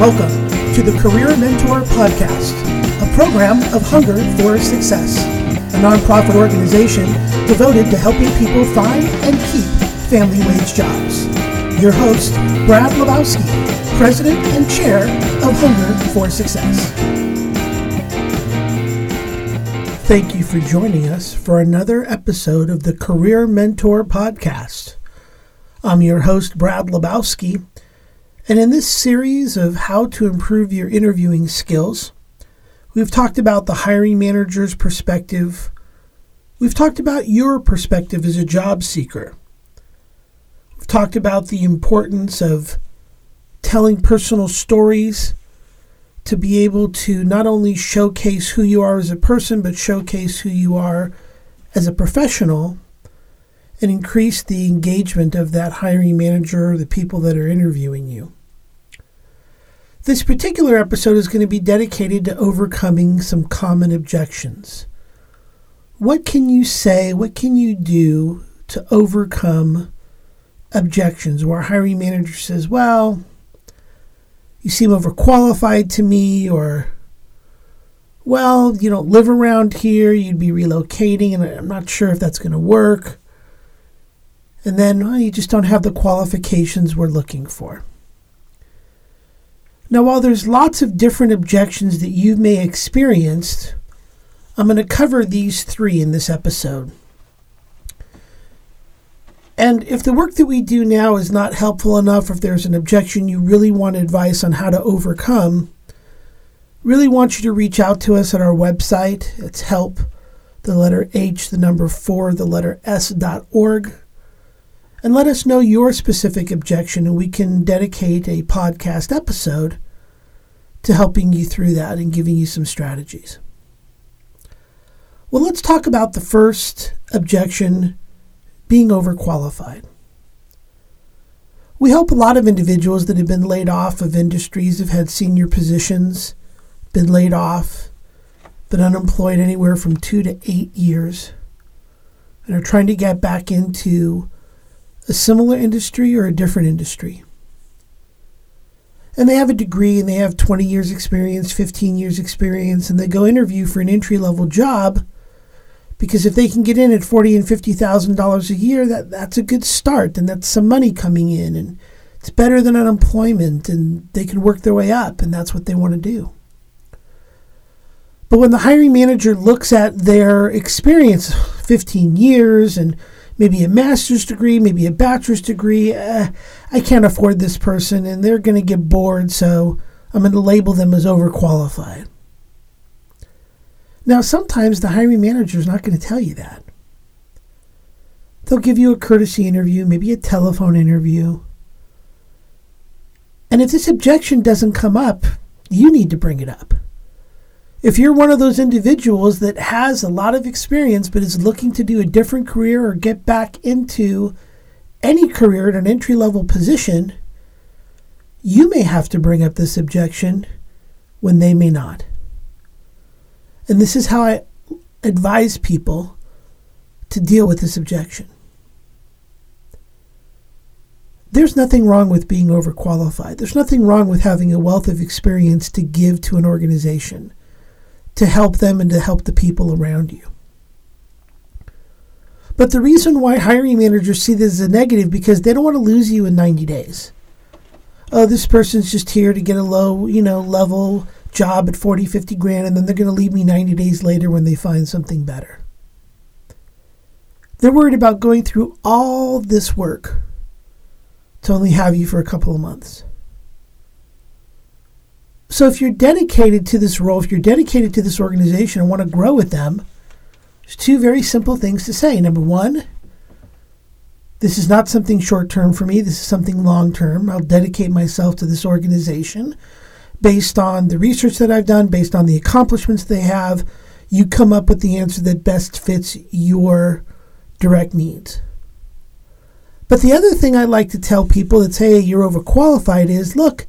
Welcome to the Career Mentor Podcast, a program of Hunger for Success, a nonprofit organization devoted to helping people find and keep family wage jobs. Your host, Brad Lebowski, President and Chair of Hunger for Success. Thank you for joining us for another episode of the Career Mentor Podcast. I'm your host, Brad Lebowski, and in this series of how to improve your interviewing skills, we've talked about the hiring manager's perspective. We've talked about your perspective as a job seeker. We've talked about the importance of telling personal stories to be able to not only showcase who you are as a person, but showcase who you are as a professional and increase the engagement of that hiring manager or the people that are interviewing you. This particular episode is going to be dedicated to overcoming some common objections. What can you say? What can you do to overcome objections where a hiring manager says, well, you seem overqualified to me, or, well, you don't live around here, you'd be relocating, and I'm not sure if that's going to work. And then well, you just don't have the qualifications we're looking for. Now, while there's lots of different objections that you may experience, I'm going to cover these three in this episode. And if the work that we do now is not helpful enough, if there's an objection you really want advice on how to overcome, really want you to reach out to us at our website. It's help, the letter H, the number four, the letter S dot org and let us know your specific objection, and we can dedicate a podcast episode to helping you through that and giving you some strategies. Well, let's talk about the first objection being overqualified. We help a lot of individuals that have been laid off of industries have had senior positions, been laid off, been unemployed anywhere from two to eight years, and are trying to get back into a similar industry or a different industry. And they have a degree and they have 20 years experience, 15 years experience, and they go interview for an entry level job because if they can get in at forty and fifty thousand dollars a year, that that's a good start, and that's some money coming in, and it's better than unemployment, and they can work their way up, and that's what they want to do. But when the hiring manager looks at their experience, 15 years, and maybe a master's degree, maybe a bachelor's degree. Uh, I can't afford this person and they're going to get bored, so I'm going to label them as overqualified. Now, sometimes the hiring manager is not going to tell you that. They'll give you a courtesy interview, maybe a telephone interview. And if this objection doesn't come up, you need to bring it up. If you're one of those individuals that has a lot of experience but is looking to do a different career or get back into any career at an entry level position, you may have to bring up this objection when they may not. And this is how I advise people to deal with this objection. There's nothing wrong with being overqualified. There's nothing wrong with having a wealth of experience to give to an organization to help them and to help the people around you. But the reason why hiring managers see this as a negative because they don't want to lose you in 90 days. Oh, this person's just here to get a low, you know, level job at 40, 50 grand and then they're going to leave me 90 days later when they find something better. They're worried about going through all this work to only have you for a couple of months. So if you're dedicated to this role, if you're dedicated to this organization and want to grow with them, there's two very simple things to say. Number one, this is not something short term for me. This is something long term. I'll dedicate myself to this organization based on the research that I've done, based on the accomplishments they have. You come up with the answer that best fits your direct needs. But the other thing I like to tell people that say you're overqualified is look,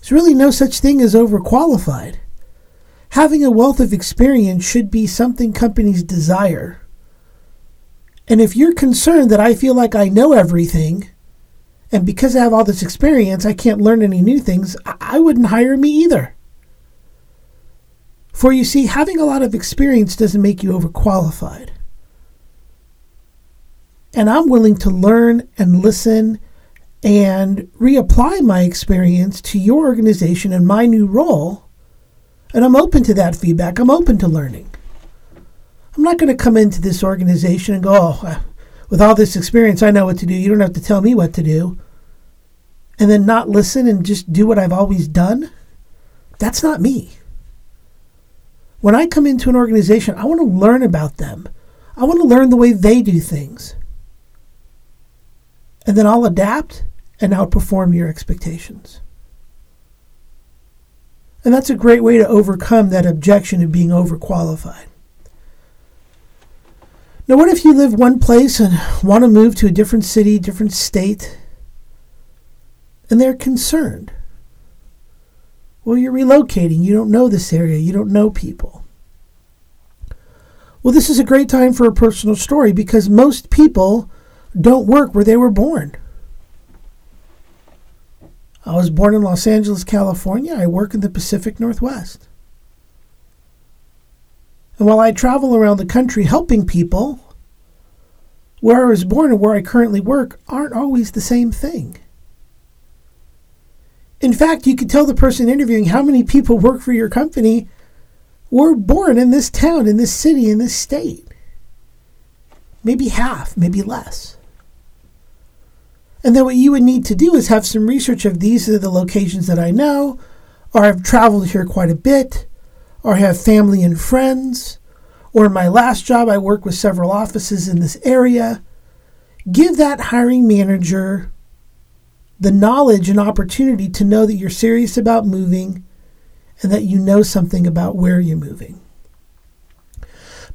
there's really no such thing as overqualified. Having a wealth of experience should be something companies desire. And if you're concerned that I feel like I know everything And because I have all this experience, I can't learn any new things. I wouldn't hire me either. For you see, having a lot of experience doesn't make you overqualified. And I'm willing to learn and listen and reapply my experience to your organization and my new role. And I'm open to that feedback. I'm open to learning. I'm not going to come into this organization and go, oh, with all this experience, I know what to do. You don't have to tell me what to do. And then not listen and just do what I've always done. That's not me. When I come into an organization, I want to learn about them. I want to learn the way they do things. And then I'll adapt and outperform your expectations. And that's a great way to overcome that objection of being overqualified. Now, what if you live one place and want to move to a different city, different state, and they're concerned? Well, you're relocating. You don't know this area. You don't know people. Well, this is a great time for a personal story because most people don't work where they were born. I was born in Los Angeles, California. I work in the Pacific Northwest. And while I travel around the country helping people, where I was born and where I currently work aren't always the same thing. In fact, you could tell the person interviewing how many people work for your company were born in this town, in this city, in this state. Maybe half, maybe less. And then what you would need to do is have some research of these are the locations that I know, or I've traveled here quite a bit, or I have family and friends, or in my last job I work with several offices in this area. Give that hiring manager the knowledge and opportunity to know that you're serious about moving and that you know something about where you're moving.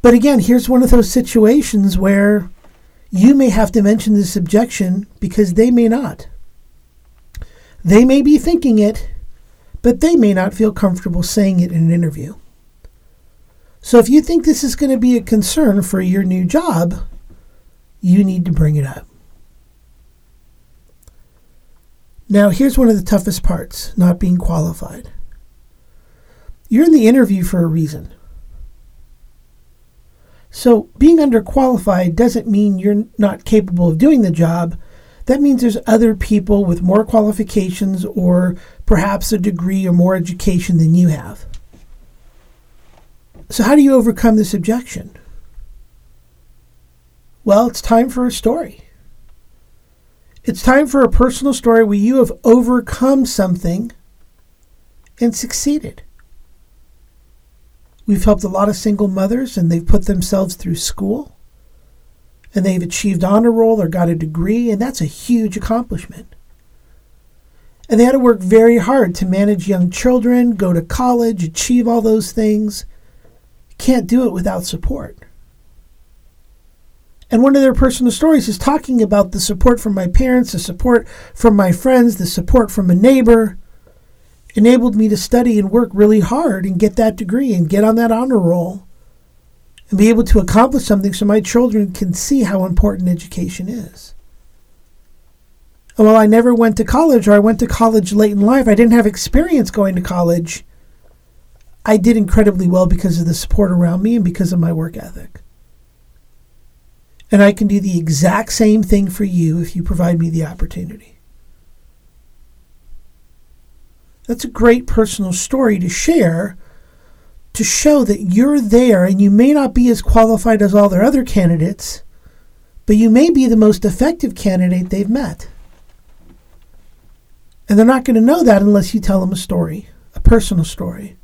But again, here's one of those situations where you may have to mention this objection because they may not. They may be thinking it, but they may not feel comfortable saying it in an interview. So if you think this is going to be a concern for your new job, you need to bring it up. Now, here's one of the toughest parts not being qualified. You're in the interview for a reason. So, being underqualified doesn't mean you're not capable of doing the job. That means there's other people with more qualifications or perhaps a degree or more education than you have. So, how do you overcome this objection? Well, it's time for a story. It's time for a personal story where you have overcome something and succeeded. We've helped a lot of single mothers and they've put themselves through school and they've achieved honor roll or got a degree, and that's a huge accomplishment. And they had to work very hard to manage young children, go to college, achieve all those things. Can't do it without support. And one of their personal stories is talking about the support from my parents, the support from my friends, the support from a neighbor enabled me to study and work really hard and get that degree and get on that honor roll and be able to accomplish something so my children can see how important education is. And while I never went to college or I went to college late in life, I didn't have experience going to college. I did incredibly well because of the support around me and because of my work ethic. And I can do the exact same thing for you if you provide me the opportunity. That's a great personal story to share to show that you're there and you may not be as qualified as all their other candidates, but you may be the most effective candidate they've met. And they're not going to know that unless you tell them a story, a personal story,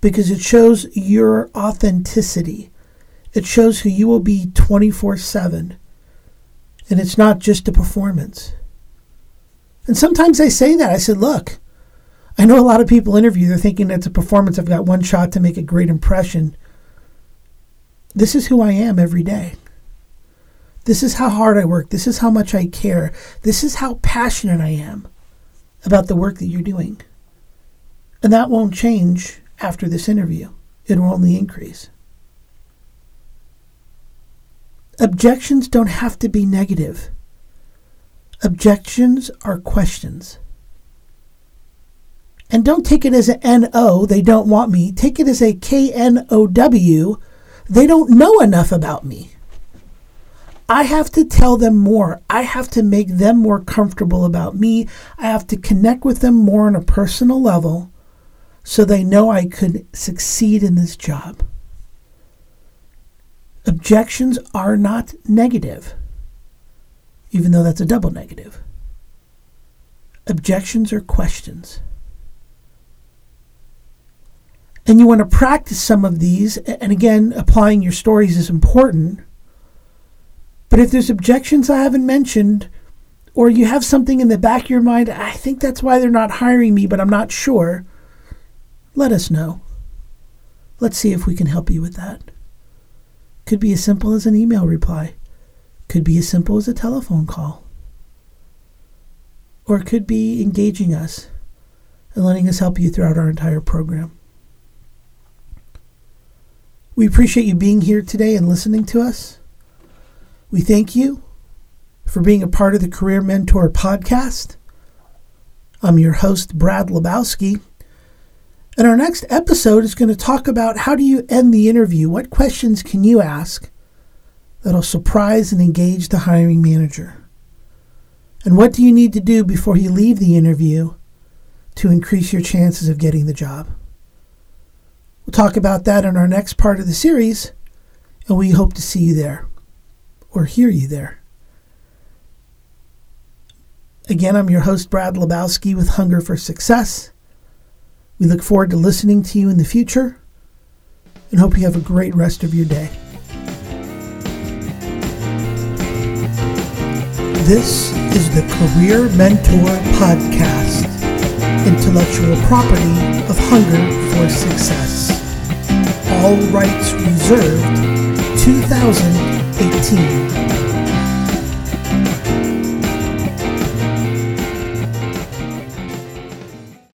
because it shows your authenticity it shows who you will be 24 7. And it's not just a performance. And sometimes I say that. I said, look, I know a lot of people interview, they're thinking it's a performance. I've got one shot to make a great impression. This is who I am every day. This is how hard I work. This is how much I care. This is how passionate I am about the work that you're doing. And that won't change after this interview, it will only increase. Objections don't have to be negative. Objections are questions. And don't take it as an N-O, they don't want me. Take it as a K-N-O-W, they don't know enough about me. I have to tell them more. I have to make them more comfortable about me. I have to connect with them more on a personal level so they know I could succeed in this job. Objections are not negative, even though that's a double negative. Objections are questions. And you want to practice some of these, and again, applying your stories is important. But if there's objections I haven't mentioned, or you have something in the back of your mind, I think that's why they're not hiring me, but I'm not sure, let us know. Let's see if we can help you with that. Could be as simple as an email reply, could be as simple as a telephone call, or it could be engaging us and letting us help you throughout our entire program. We appreciate you being here today and listening to us. We thank you for being a part of the Career Mentor podcast. I'm your host, Brad Lebowski. And our next episode is going to talk about how do you end the interview? What questions can you ask that'll surprise and engage the hiring manager? And what do you need to do before you leave the interview to increase your chances of getting the job? We'll talk about that in our next part of the series, and we hope to see you there or hear you there. Again, I'm your host, Brad Lebowski with Hunger for Success. We look forward to listening to you in the future and hope you have a great rest of your day. This is the Career Mentor Podcast, intellectual property of Hunger for Success. All rights reserved 2018.